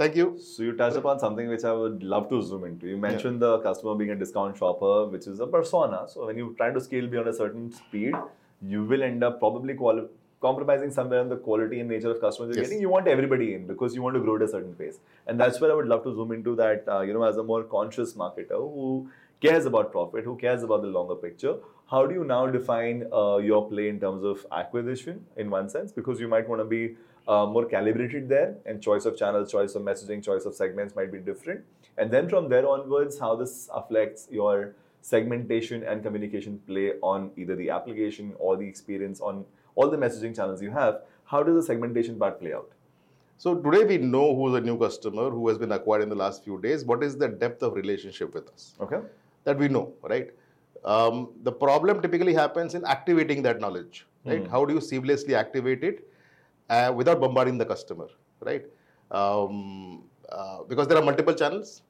Thank you. So you touched upon something which I would love to zoom into. You mentioned the customer being a discount shopper, which is a persona. So when you try to scale beyond a certain speed, you will end up probably quali- compromising somewhere on the quality and nature of customers you're Yes. getting. You want everybody in because you want to grow at a certain pace, and that's where I would love to zoom into that. Uh, you know, as a more conscious marketer who cares about profit, who cares about the longer picture. How do you now define uh, your play in terms of acquisition, in one sense, because you might want to be uh, more calibrated there, and choice of channels, choice of messaging, choice of segments might be different. And then from there onwards, how this affects your segmentation and communication play on either the application or the experience on all the messaging channels you have. How does the segmentation part play out? So today we know who's a new customer who has been acquired in the last few days. What is the depth of relationship with us? Okay. That we know, right? Um, the problem typically happens in activating that knowledge, right? How do you seamlessly activate it uh, without bombarding the customer, right? Um, uh, because there are multiple channels,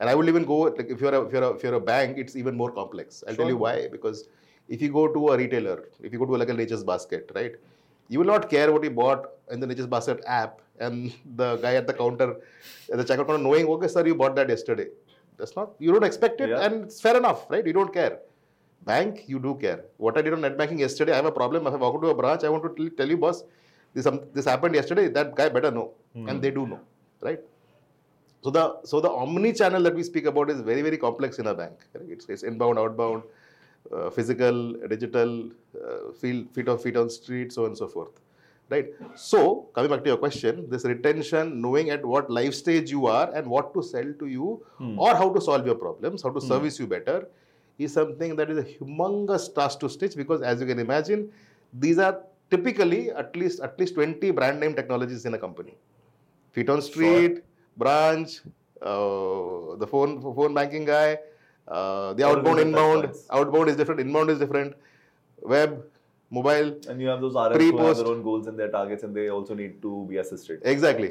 and I will even go like if you're a, if you're a, if you're a bank, it's even more complex. I'll tell you why. Because if you go to a retailer, if you go to like a Nature's Basket, right, you will not care what you bought in the Nature's Basket app, and the guy at the counter, at the checkout counter, knowing, okay, sir, you bought that yesterday. That's not you don't expect it, Yeah. and it's fair enough, right? You don't care. Bank, you do care. What I did on net banking yesterday, I have a problem. If I walk into a branch, I want to tell- you, boss, this some, this happened yesterday. That guy better know, and they do know, right? So the so the omni channel that we speak about is very very complex in a bank. Right? It's, it's inbound, outbound, uh, physical, digital, uh, field, feet on feet on street, so on and so forth. Right. So coming back to your question, this retention, knowing at what life stage you are and what to sell to you, or how to solve your problems, how to service you better, is something that is a humongous task to stitch because as you can imagine, these are typically at least at least 20 brand name technologies in a company feet on street, branch, uh, the phone phone banking guy, uh, the outbound, inbound. Outbound is different, inbound is different. Web, mobile, And you have those RMs who have their own goals and their targets, and they also need to be assisted. exactly.